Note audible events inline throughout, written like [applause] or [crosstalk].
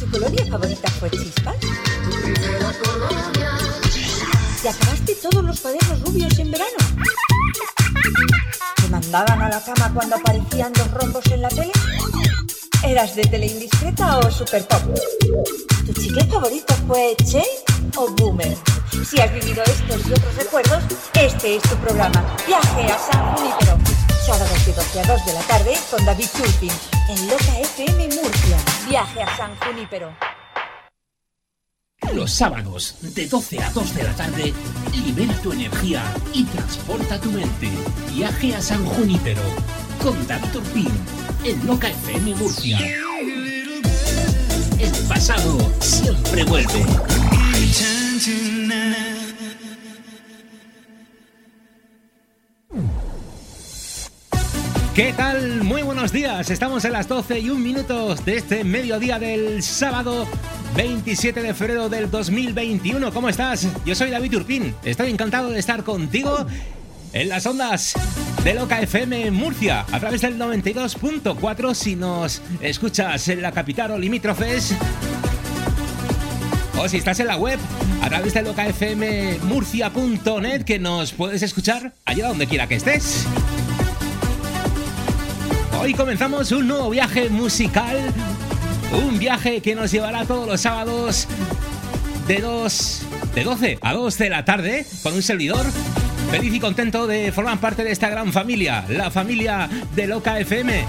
¿Tu colonia favorita fue Chispas? ¿Te acabaste todos los cuadernos rubios en verano? ¿Te mandaban a la cama cuando aparecían dos rombos en la tele? ¿Eras de tele indiscreta o super pop? ¿Tu chicle favorito fue Che o Boomer? Si has vivido estos y otros recuerdos, este es tu programa. Viaje a San Junípero. Sábados de 12 a 2 de la tarde con David Turpin en Loca FM Murcia. Viaje a San Junípero. Los sábados de 12 a 2 de la tarde, libera tu energía y transporta tu mente. Viaje a San Junípero con David Turpin en Loca FM Murcia. El pasado siempre vuelve. ¿Qué tal? Muy buenos días. Estamos en las 12 y un minutos de este mediodía del sábado 27 de febrero del 2021. ¿Cómo estás? Yo soy David Urpín. Estoy encantado de estar contigo en las ondas de Loca FM Murcia a través del 92.4 si nos escuchas en la capital o limítrofes o si estás en la web a través de locafmmurcia.net que nos puedes escuchar allá donde quiera que estés. Hoy comenzamos un nuevo viaje musical, un viaje que nos llevará todos los sábados de 2 de 12 a 2 de la tarde con un servidor Feliz y contento de formar parte de esta gran familia, la familia de Loca FM.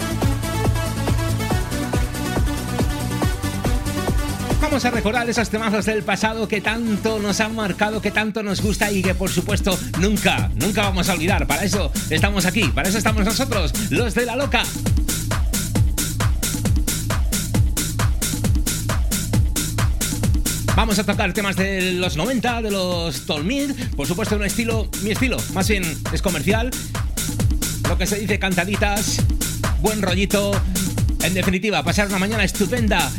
Vamos a recordar esos temazos del pasado que tanto nos han marcado, que tanto nos gusta y que por supuesto nunca, nunca vamos a olvidar. Para eso estamos aquí, para eso estamos nosotros, los de la Loca. Vamos a tocar temas de los 90, de los Tolmid, por supuesto un estilo, mi estilo, más bien es comercial, lo que se dice cantaditas, buen rollito, en definitiva, pasar una mañana estupenda,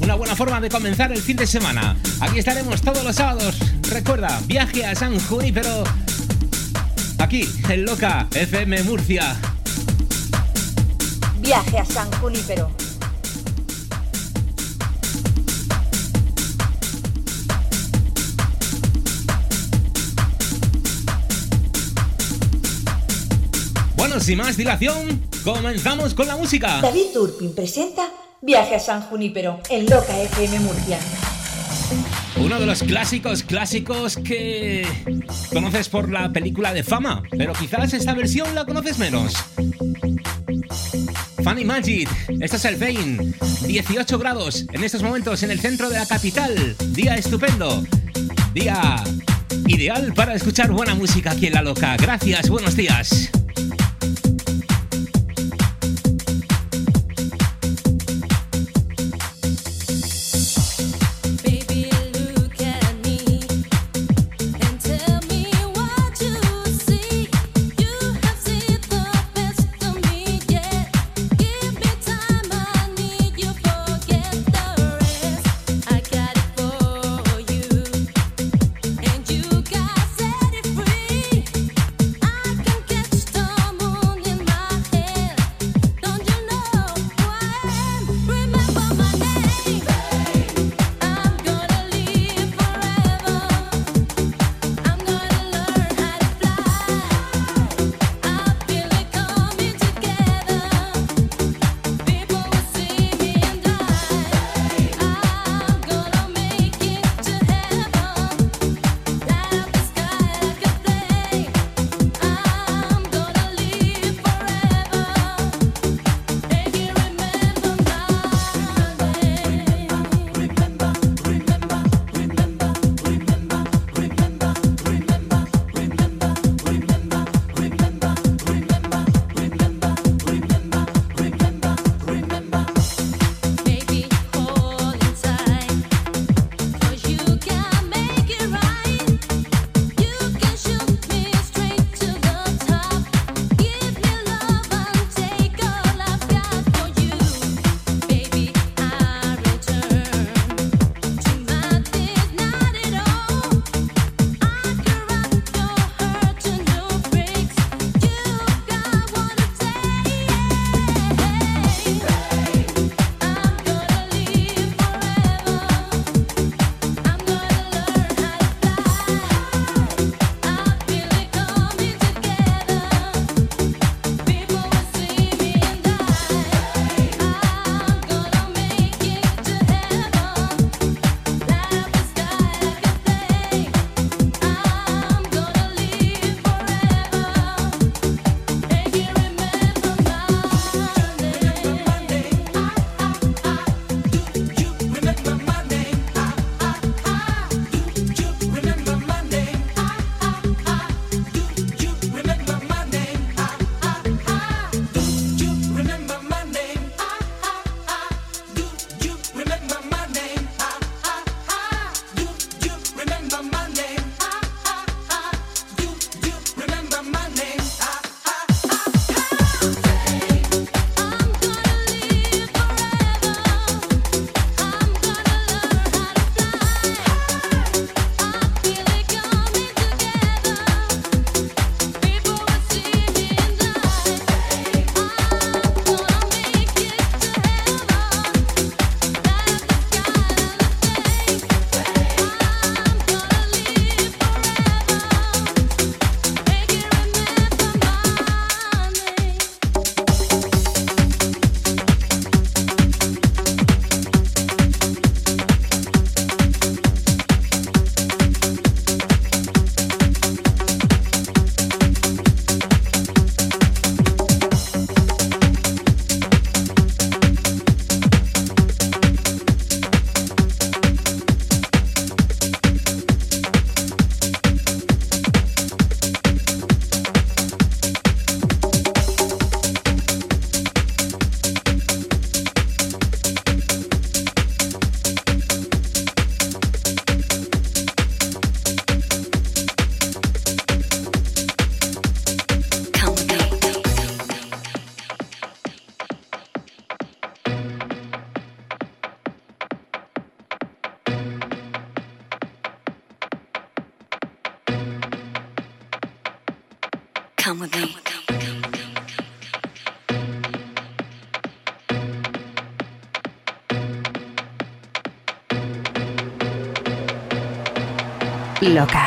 una buena forma de comenzar el fin de semana. Aquí estaremos todos los sábados, recuerda, viaje a San pero aquí en Loca FM Murcia. Viaje a San Junípero. sin más dilación, comenzamos con la música. David Turpin presenta Viaje a San Junípero en Loca FM Murcia. Uno de los clásicos clásicos que conoces por la película de fama, pero quizás esta versión la conoces menos. Funny Magic, este es el Vein, 18 grados en estos momentos en el centro de la capital, día estupendo, día ideal para escuchar buena música aquí en La Loca. Gracias, buenos días. Loca.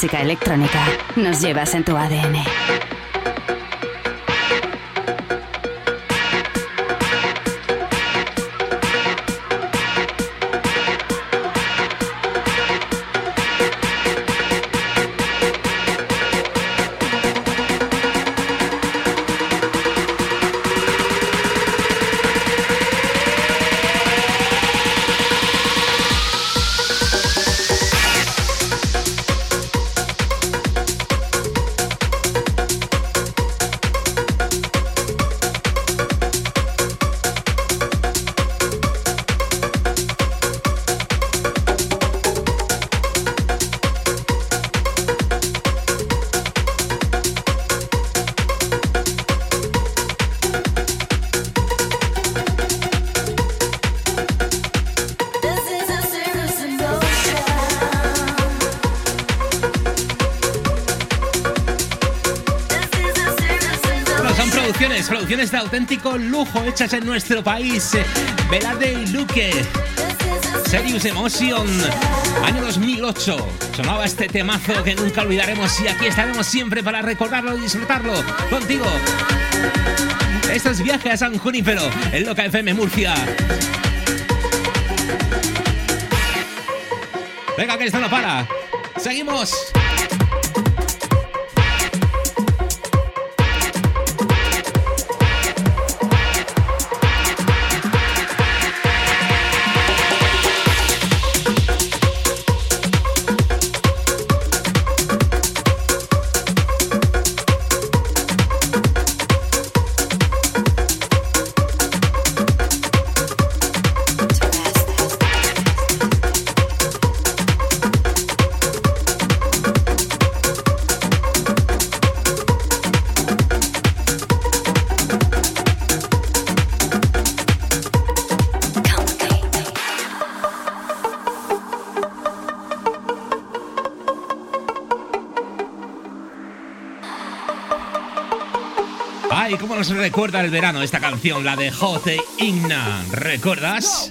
Música electrónica nos llevas en tu ADN. De auténtico lujo hechas en nuestro país. Velade y Luque. Serious Emotion, año 2008. Sonaba este temazo que nunca olvidaremos y aquí estaremos siempre para recordarlo y disfrutarlo contigo. Esto es Viaje a San Junípero, en Loca FM Murcia. Venga, que esto no para. Seguimos. Recuerda el verano esta canción, la de Jote Igna. ¿Recuerdas?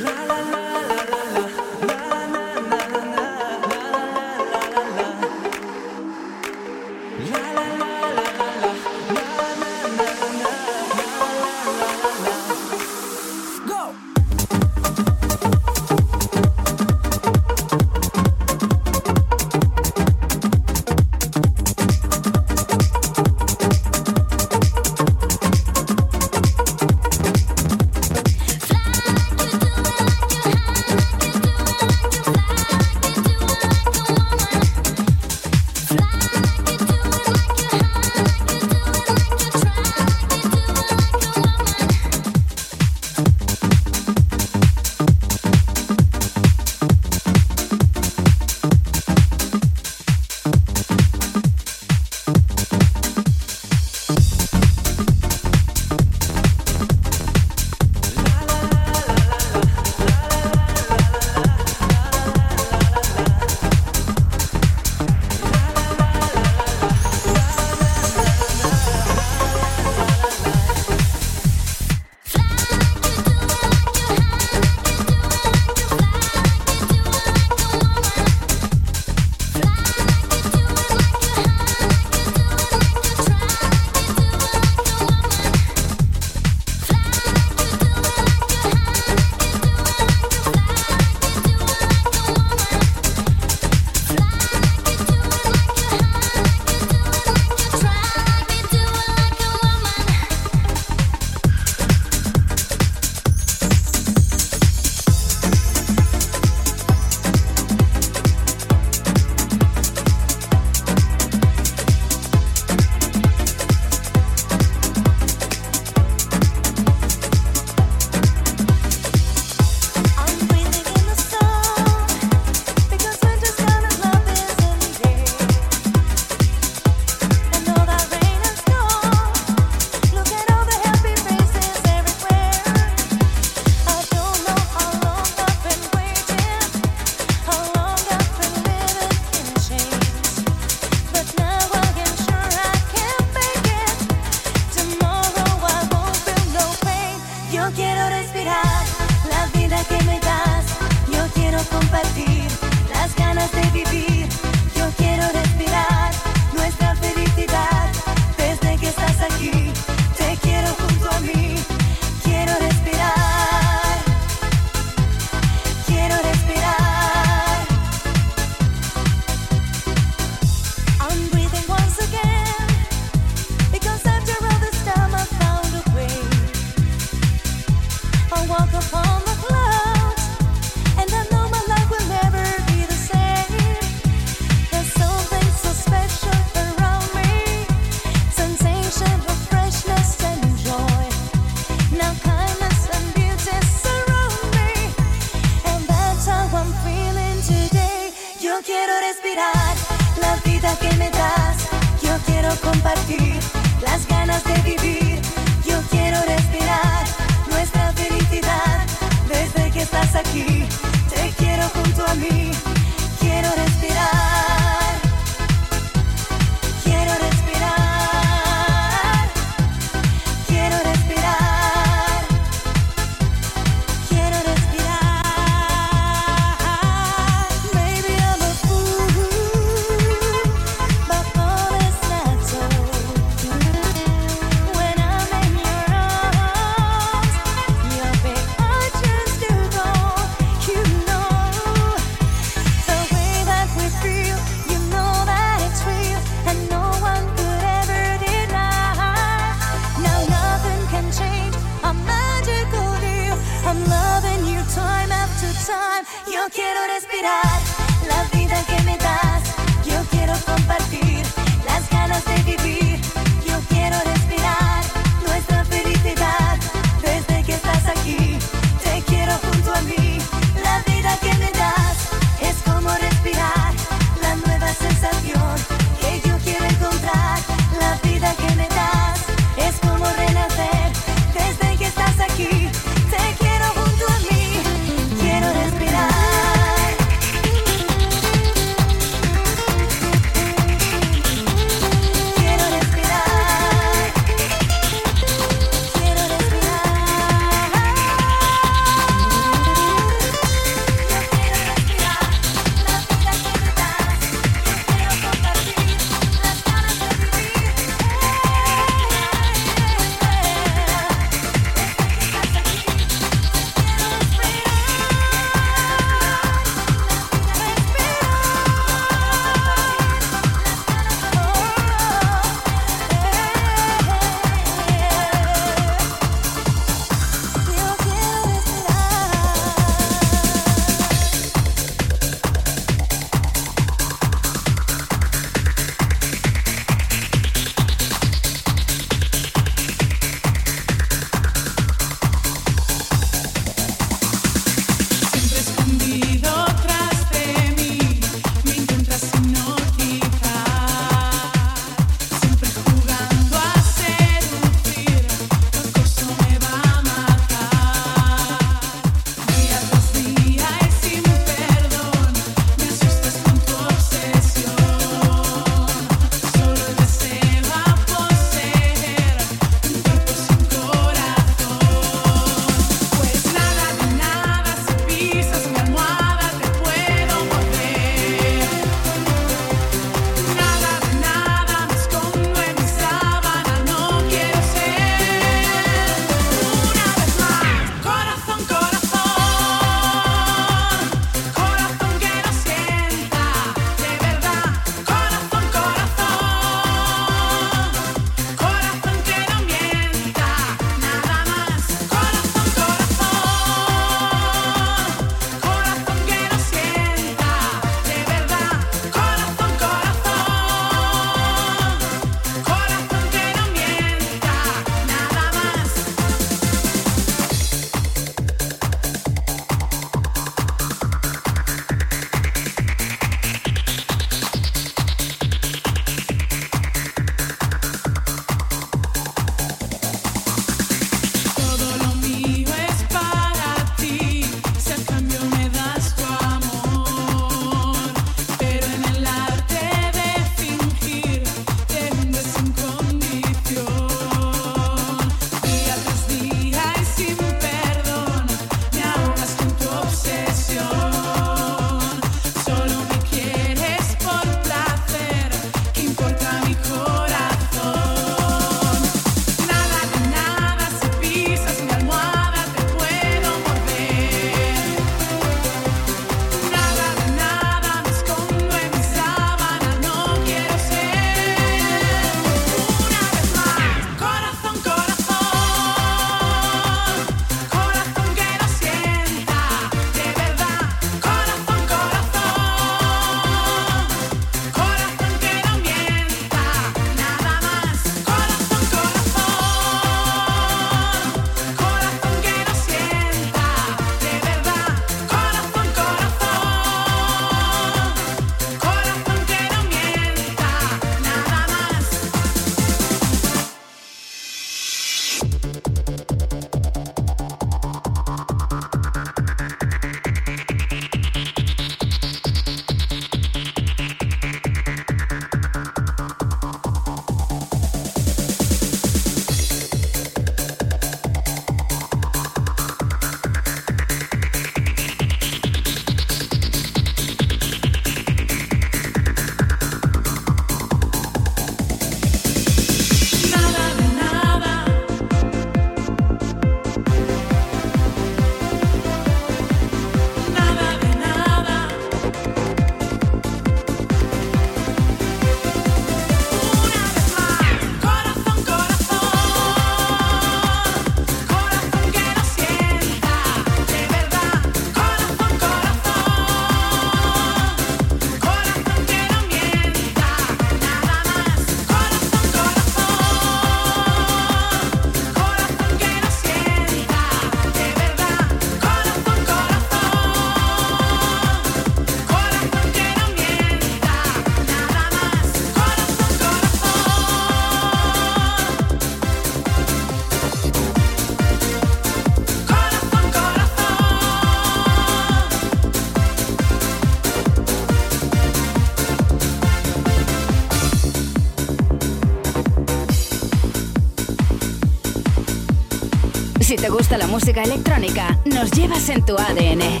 La música electrónica, nos llevas en tu ADN.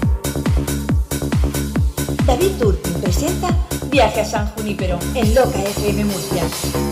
David Turpin presenta Viaje a San Junípero en Loca FM Murcia.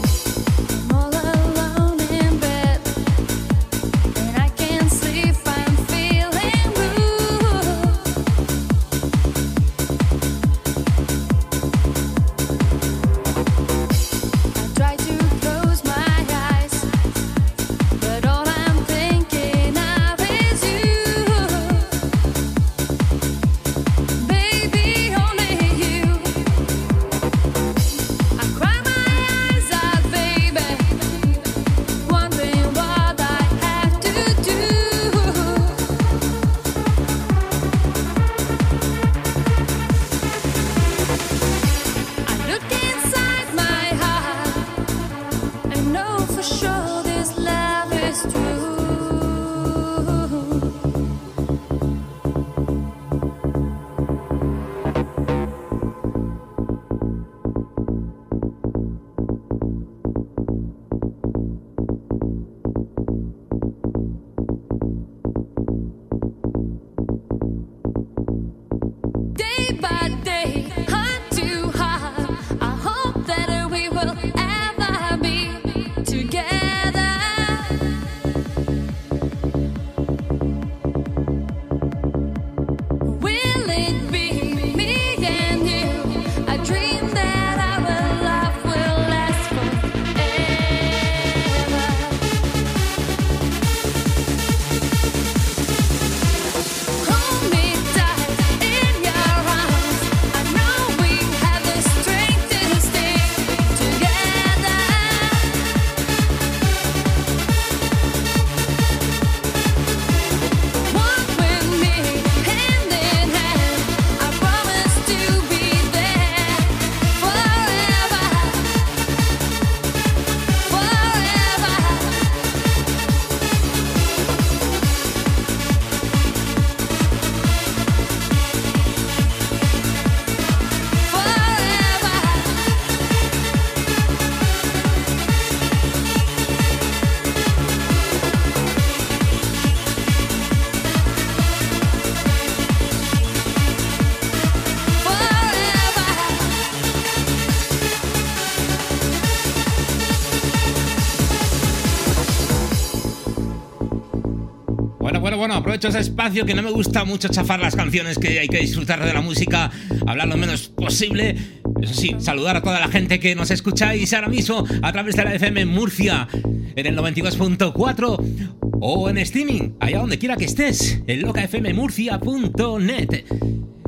Aprovecho ese espacio que no me gusta mucho chafar las canciones, que hay que disfrutar de la música, hablar lo menos posible. Eso sí, saludar a toda la gente que nos escucháis ahora mismo a través de la FM Murcia en el 92.4 o en streaming, allá donde quiera que estés, en locafmmurcia.net.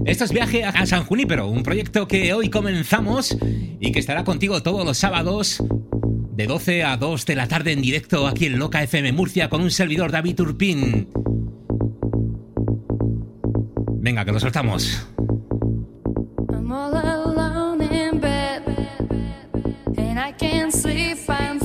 Esto es Viaje a San Junípero, un proyecto que hoy comenzamos y que estará contigo todos los sábados de 12 a 2 de la tarde en directo aquí en Loca FM Murcia con un servidor David Turpin. Venga, que lo soltamos. I'm all alone in bed, bed, bed, bed, and I can't sleep. I'm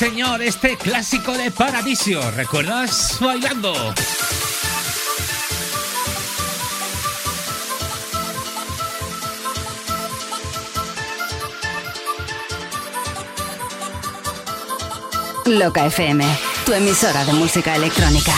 señor, este clásico de Paradiso. ¿Recuerdas? Bailando. Loca FM, tu emisora de música electrónica.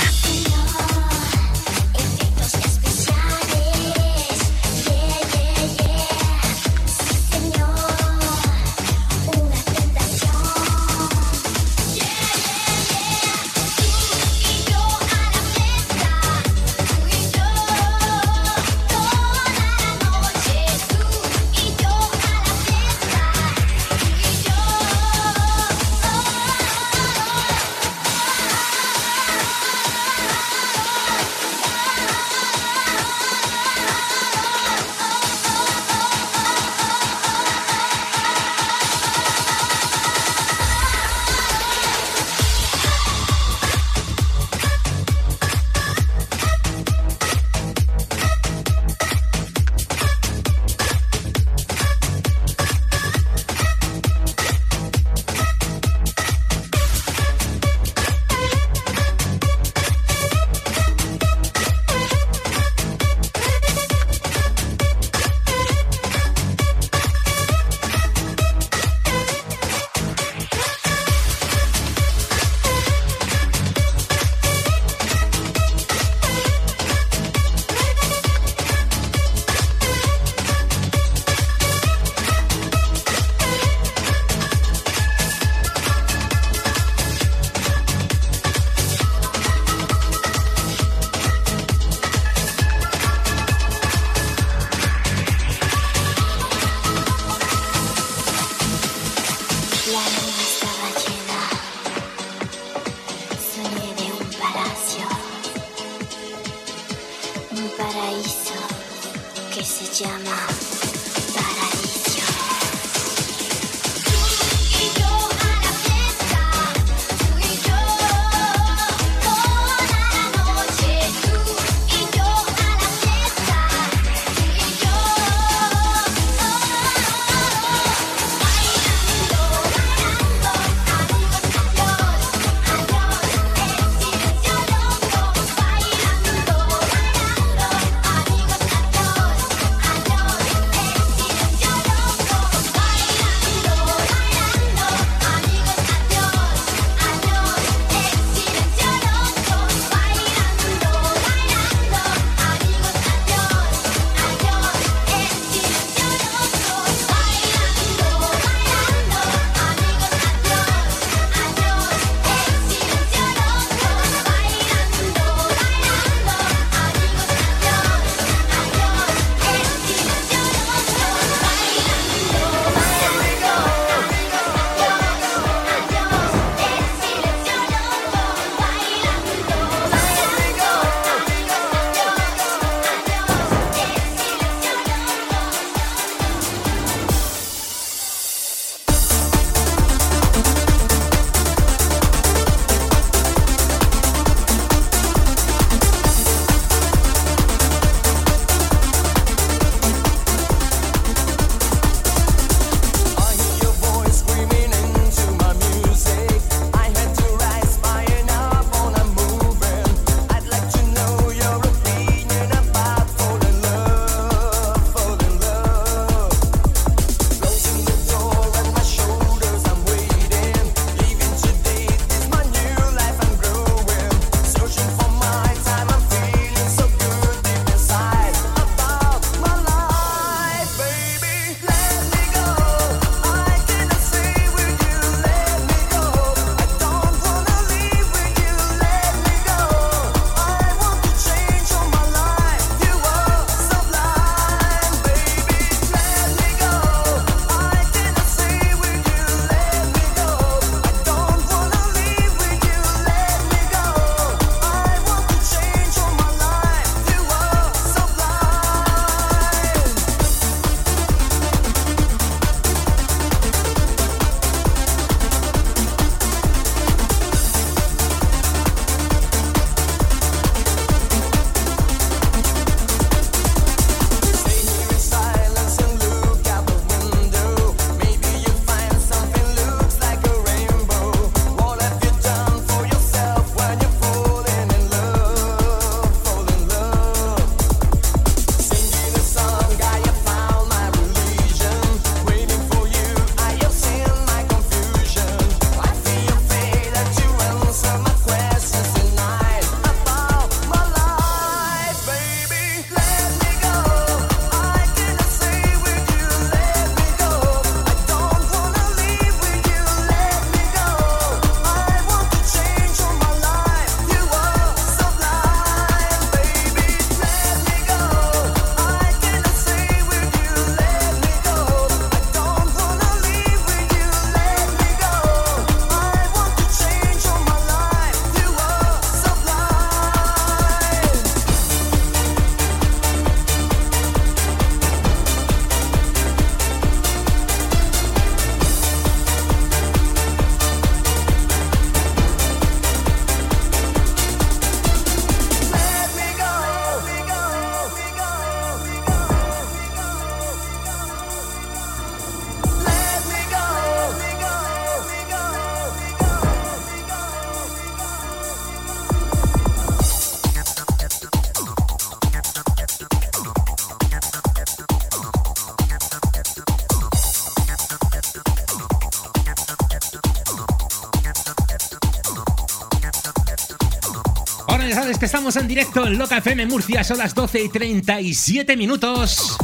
En directo en Loca FM Murcia, son las 12 y 37 minutos.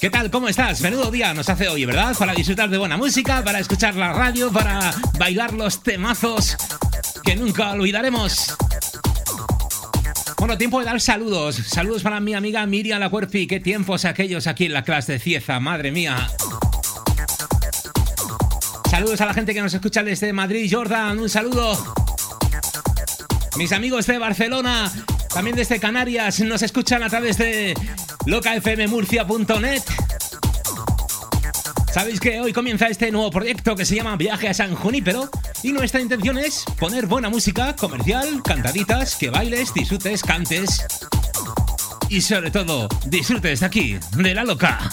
¿Qué tal? ¿Cómo estás? Menudo día nos hace hoy, ¿verdad? Para disfrutar de buena música, para escuchar la radio, para bailar los temazos que nunca olvidaremos. Bueno, tiempo de dar saludos. Saludos para mi amiga Miriam La Cuerpi. Qué tiempos aquellos aquí en la clase de Cieza, madre mía. Saludos a la gente que nos escucha desde Madrid, Jordan. Un saludo. Mis amigos de Barcelona, también desde Canarias, nos escuchan a través de locafmmurcia.net. Sabéis que hoy comienza este nuevo proyecto que se llama Viaje a San Junípero y nuestra intención es poner buena música comercial, cantaditas, que bailes, disfrutes, cantes y sobre todo disfrutes de aquí, de la loca.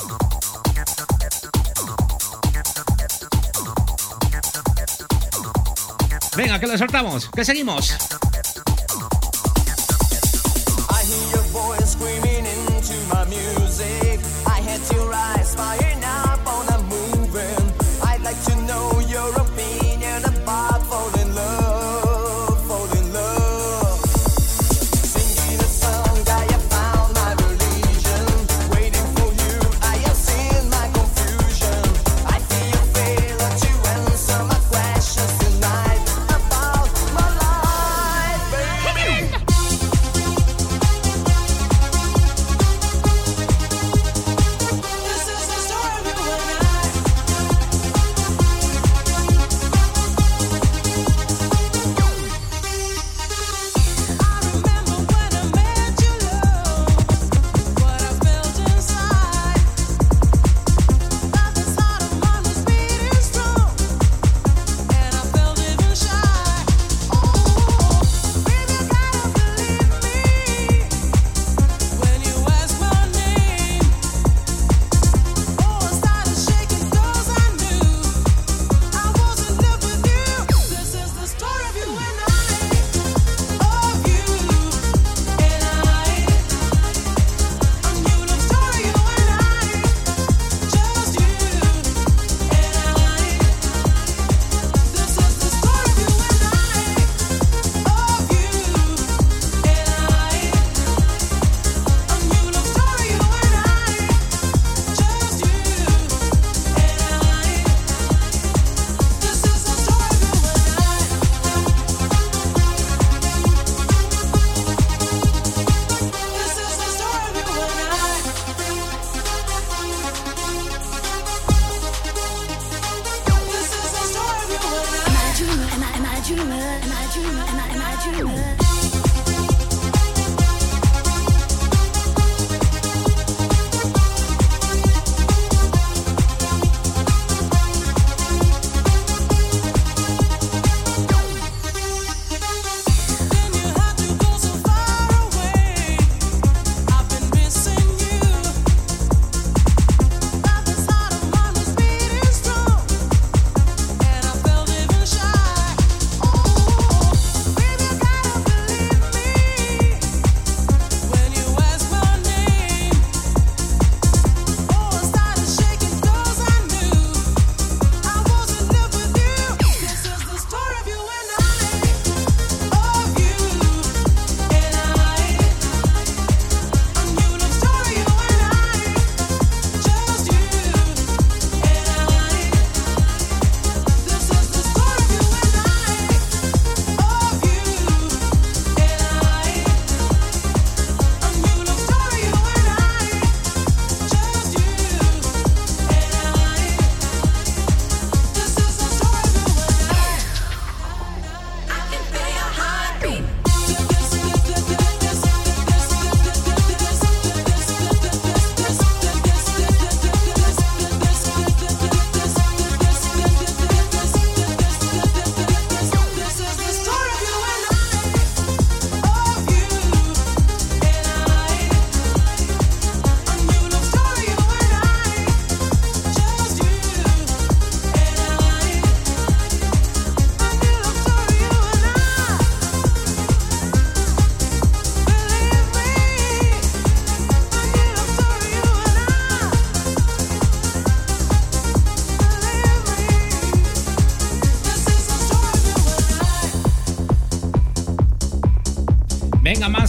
Venga, que lo soltamos, que seguimos.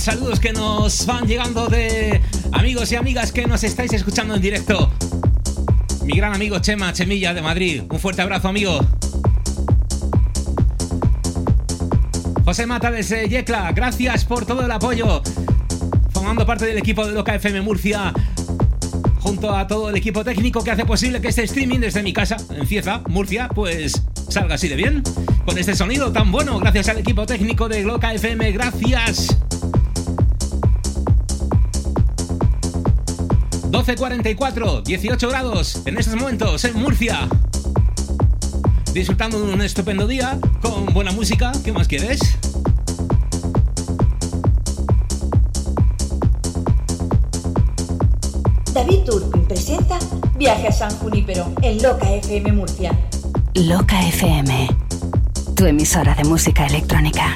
Saludos que nos van llegando de amigos y amigas que nos estáis escuchando en directo. Mi gran amigo Chema Chemilla de Madrid. Un fuerte abrazo, amigo. José Mata desde Yecla, gracias por todo el apoyo. Formando parte del equipo de Loca FM Murcia, junto a todo el equipo técnico que hace posible que este streaming desde mi casa, en Cieza, Murcia, pues salga así de bien. Con este sonido tan bueno, gracias al equipo técnico de Loca FM, gracias. 12.44, 18 grados en estos momentos en Murcia. Disfrutando de un estupendo día con buena música, ¿qué más quieres? David Turpin presenta Viaje a San Junípero en Loca FM Murcia. Loca FM, tu emisora de música electrónica.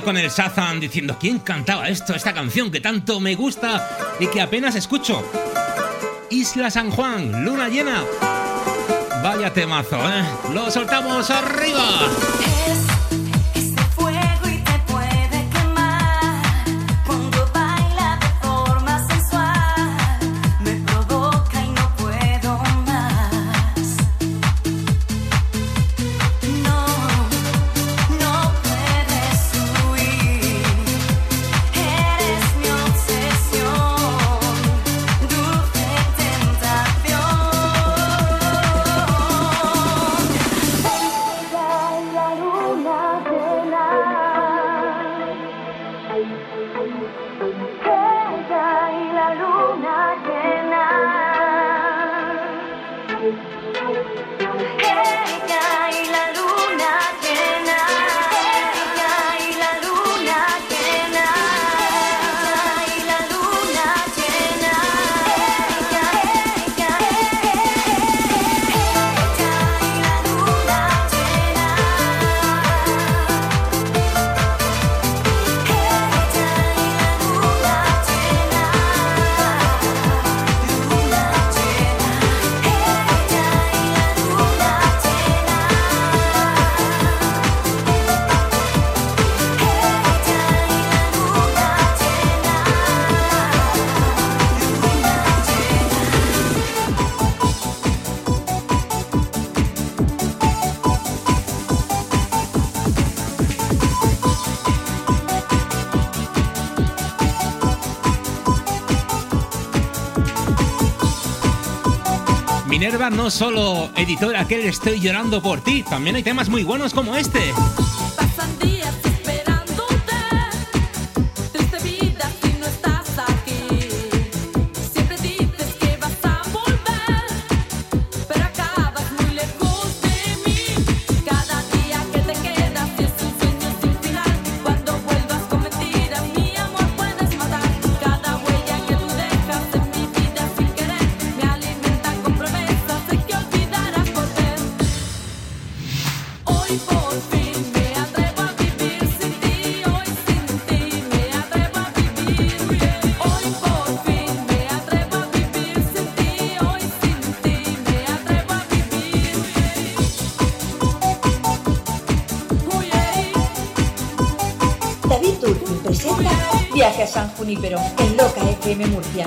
Con el Shazam diciendo quién cantaba esto, esta canción que tanto me gusta y que apenas escucho. Isla San Juan, luna llena. Vaya temazo, ¿eh? Lo soltamos arriba. No solo editora que estoy llorando por ti, también hay temas muy buenos como este. Junípero en Loca FM Murcia.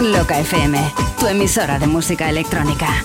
Loca FM, tu emisora de música electrónica.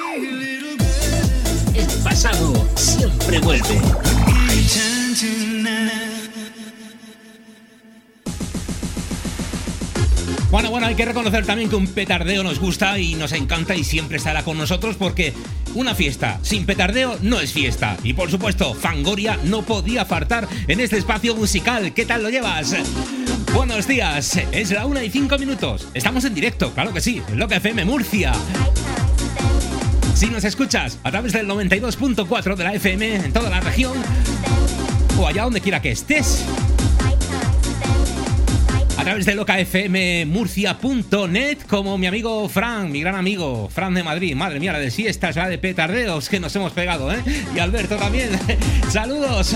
Siempre vuelve. Bueno, bueno, hay que reconocer también que un petardeo nos gusta y nos encanta y siempre estará con nosotros porque una fiesta sin petardeo no es fiesta. Y por supuesto, Fangoria no podía faltar en este espacio musical. ¿Qué tal lo llevas? Buenos días, es la una y cinco minutos. Estamos en directo, claro que sí, en Loca FM Murcia. Si nos escuchas a través del 92.4 de la FM en toda la región o allá donde quiera que estés a través de locafmmurcia.net, como mi amigo Fran, mi gran amigo Fran de Madrid. Madre mía, la de siestas, la de petardeos que nos hemos pegado, ¿eh? Y Alberto también. [laughs] Saludos.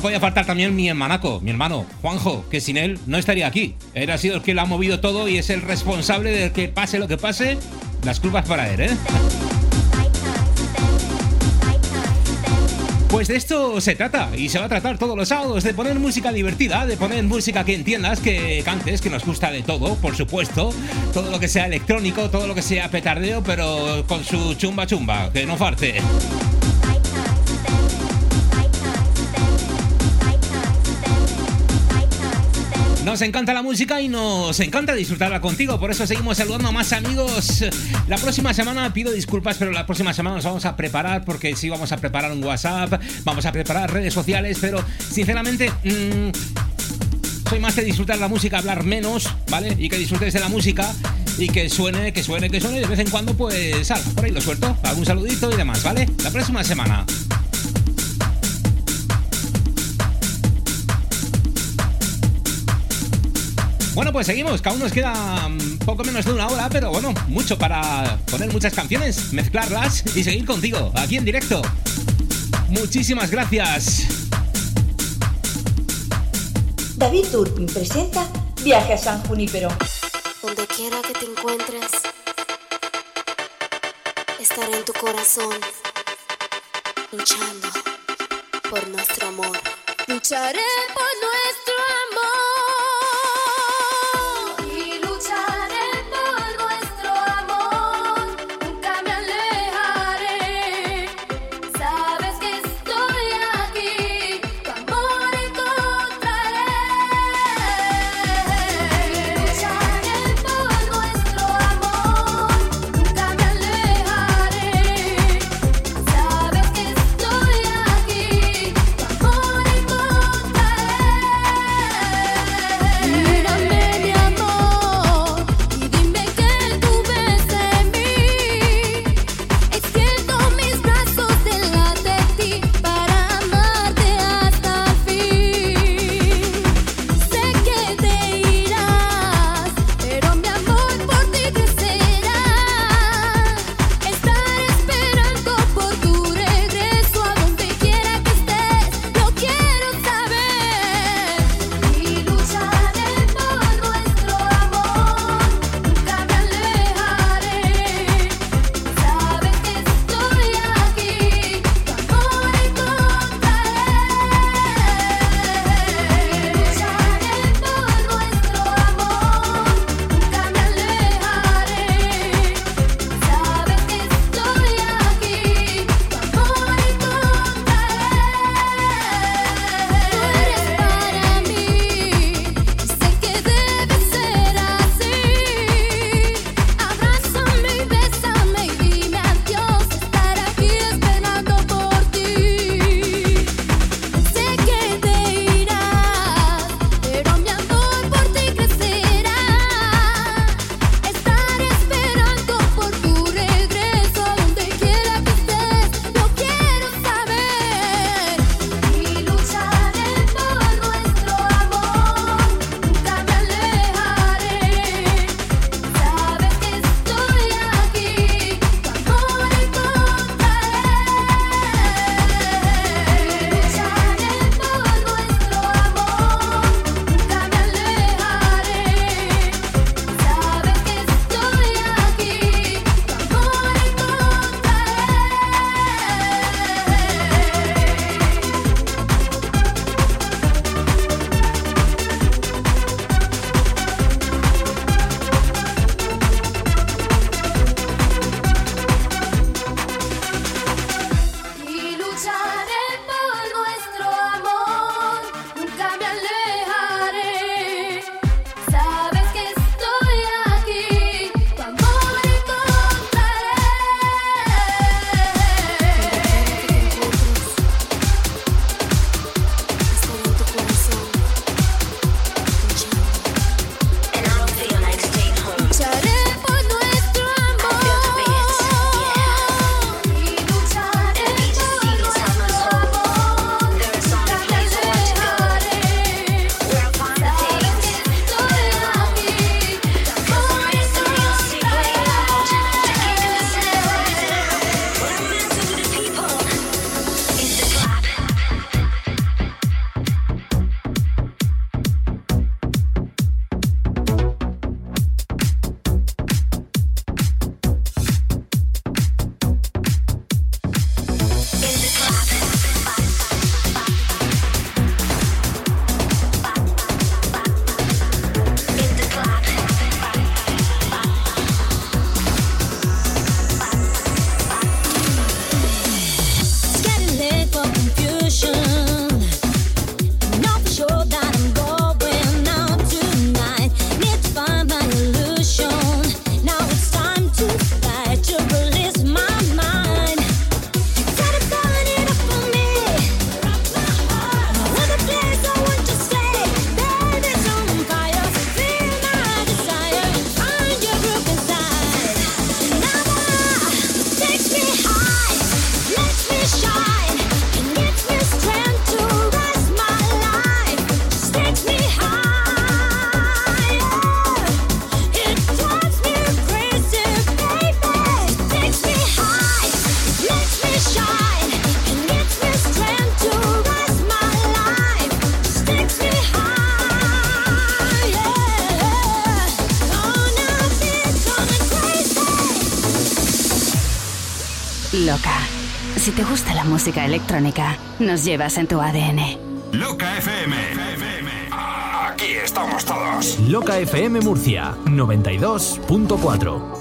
Podía faltar también mi hermanaco, mi hermano, Juanjo, que sin él no estaría aquí. Él ha sido el que lo ha movido todo y es el responsable de que pase lo que pase. Las culpas para él, ¿eh? Pues de esto se trata y se va a tratar todos los sábados, de poner música divertida, de poner música que entiendas, que cantes, que nos gusta de todo, por supuesto. Todo lo que sea electrónico, todo lo que sea petardeo, pero con su chumba chumba, que no farte. Nos encanta la música y nos encanta disfrutarla contigo, por eso seguimos saludando a más amigos. La próxima semana pido disculpas, pero la próxima semana nos vamos a preparar porque sí vamos a preparar un WhatsApp, vamos a preparar redes sociales, pero sinceramente... Mm, soy más de disfrutar la música, hablar menos, ¿vale? Y que disfrutes de la música y que suene, que suene, que suene. Y de vez en cuando, pues, salga, por ahí lo suelto. Algún saludito y demás, ¿vale? La próxima semana. Bueno, pues seguimos, que aún nos queda mm, poco menos de una hora, pero bueno, mucho para poner muchas canciones, mezclarlas y seguir contigo, aquí en directo. Muchísimas gracias. David Turpin presenta Viaje a San Junípero. Donde quiera que te encuentres, estaré en tu corazón, luchando por nuestro amor. Lucharé por nuestro amor. si te gusta la música electrónica, nos llevas en tu ADN. Loca FM. Aquí estamos todos. Loca FM Murcia, 92.4.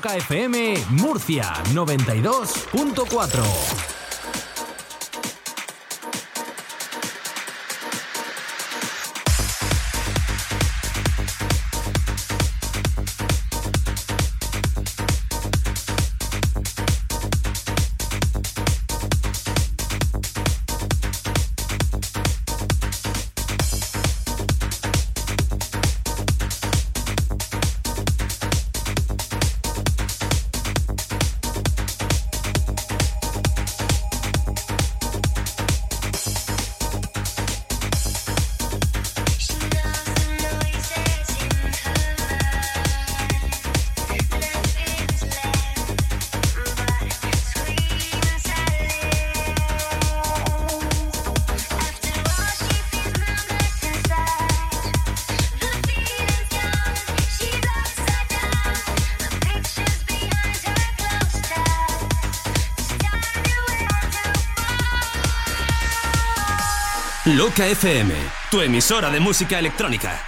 Roca FM Murcia 92.4. Loca FM, tu emisora de música electrónica.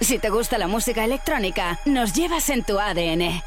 Si te gusta la música electrónica, nos llevas en tu ADN.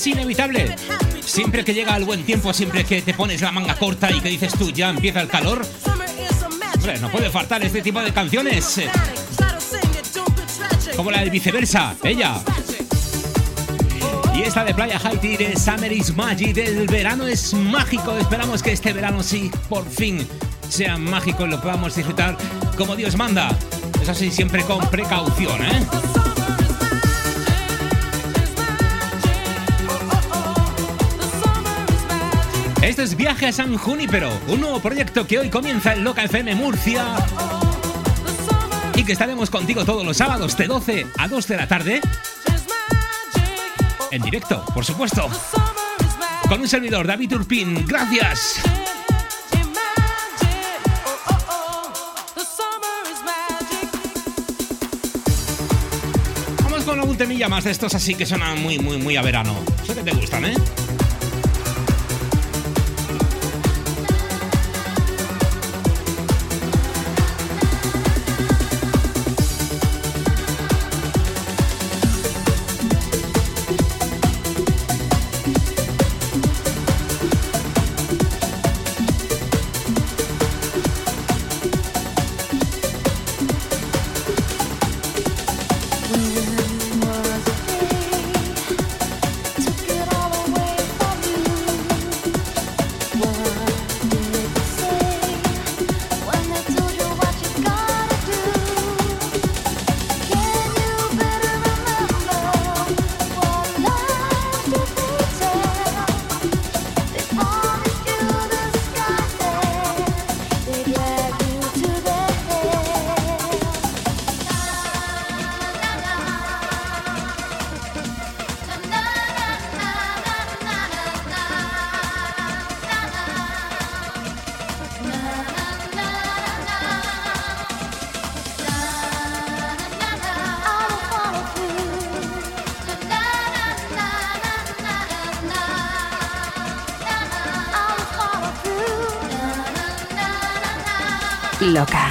Es inevitable. Siempre que llega el buen tiempo, siempre que te pones la manga corta y que dices tú ya empieza el calor, no puede faltar este tipo de canciones. Como la de viceversa, ella. Y esta de Playa Haiti de Summer is Magic, del verano es mágico. Esperamos que este verano sí, por fin, sea mágico y lo podamos disfrutar como Dios manda. Eso sí, siempre con precaución, ¿eh? Esto es Viaje a San Junípero, un nuevo proyecto que hoy comienza en Loca FM Murcia y que estaremos contigo todos los sábados de 12 a 2 de la tarde en directo, por supuesto, con un servidor David Urpin. Gracias. Vamos con algún temilla más de estos así que suenan muy, muy, muy a verano. Sé que te gustan, ¿eh? Loca.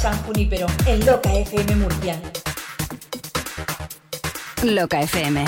San Junípero en Loca FM Murcia. Loca FM.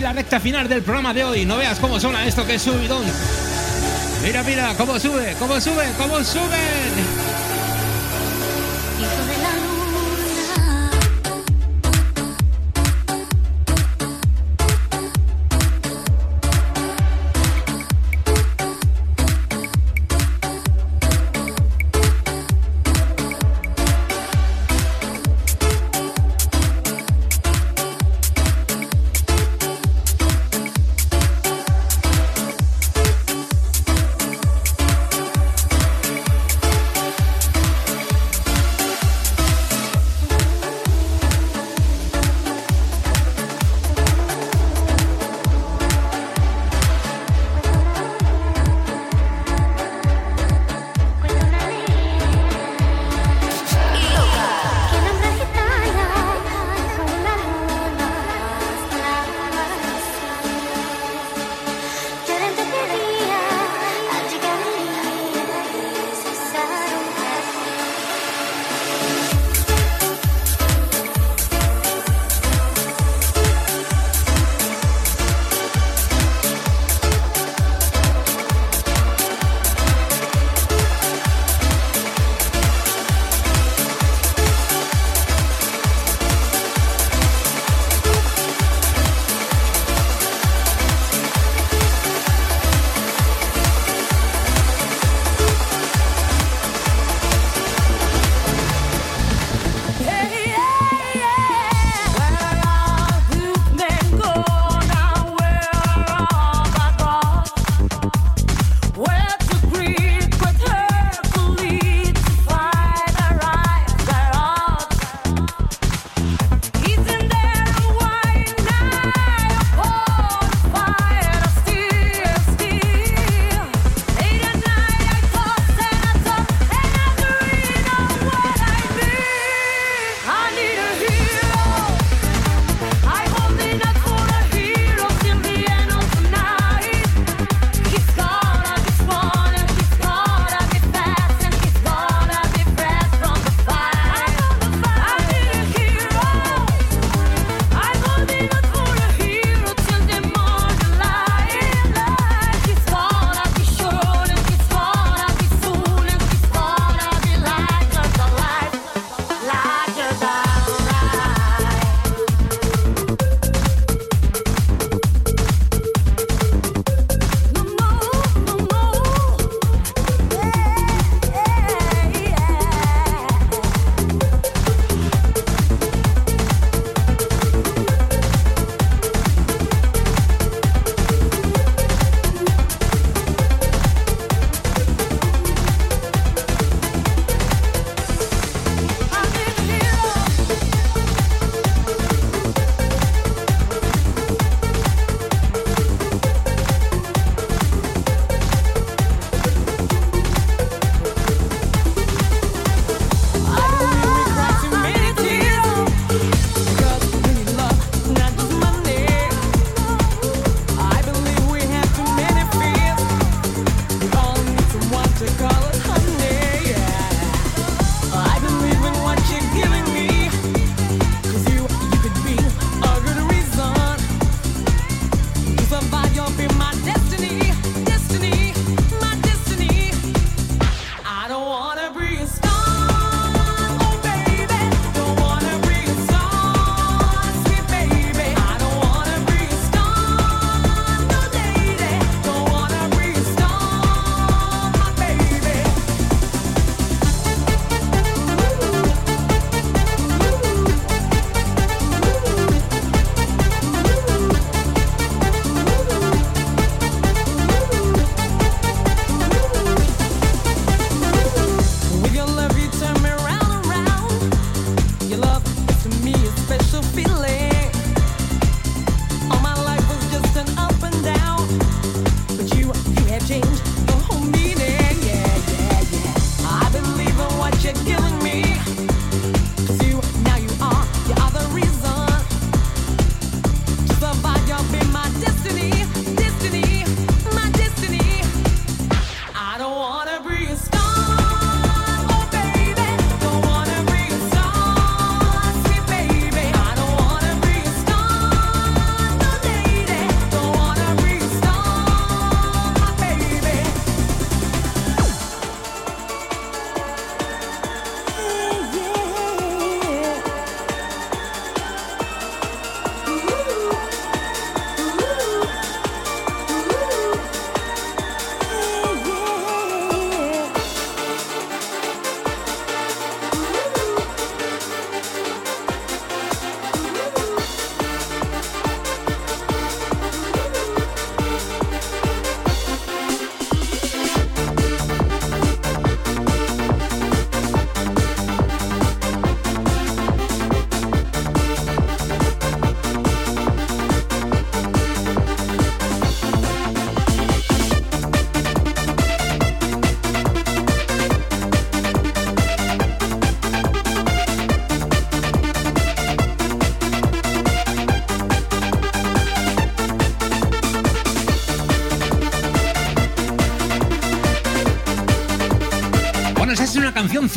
la recta final del programa de hoy. No veas cómo suena esto que es subidón. Mira, mira, cómo sube, cómo sube, cómo suben.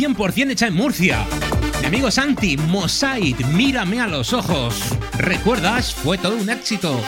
100% hecha en Murcia. Mi amigo Santi, Mosaid, mírame a los ojos. ¿Recuerdas? Fue todo un éxito.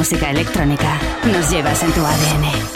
música electrónica. Nos llevas en tu ADN.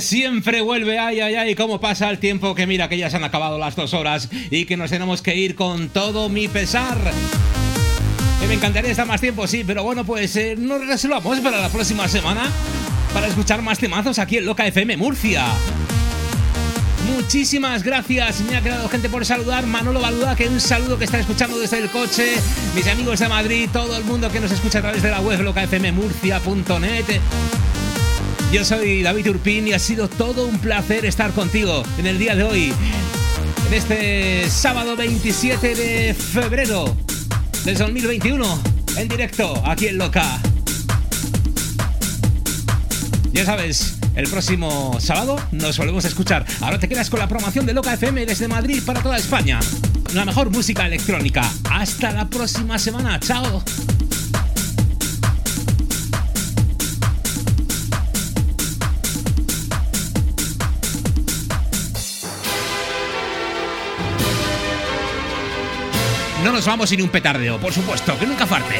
siempre vuelve, ay, ay, ay, cómo pasa el tiempo, que mira que ya se han acabado las dos horas y que nos tenemos que ir con todo mi pesar. Eh, me encantaría estar más tiempo, sí, pero bueno, pues eh, nos reservamos para la próxima semana para escuchar más temazos aquí en Loca FM Murcia. Muchísimas gracias, me ha quedado gente por saludar. Manolo Baluda, que un saludo que está escuchando desde el coche. Mis amigos de Madrid, todo el mundo que nos escucha a través de la web locafmmurcia.net. Yo soy David Urpín y ha sido todo un placer estar contigo en el día de hoy, en este sábado 27 de febrero del 2021, en directo aquí en Loca. Ya sabes, el próximo sábado nos volvemos a escuchar. Ahora te quedas con la promoción de Loca FM desde Madrid para toda España. La mejor música electrónica. Hasta la próxima semana. Chao. No nos vamos sin un petardeo, por supuesto, que nunca falte.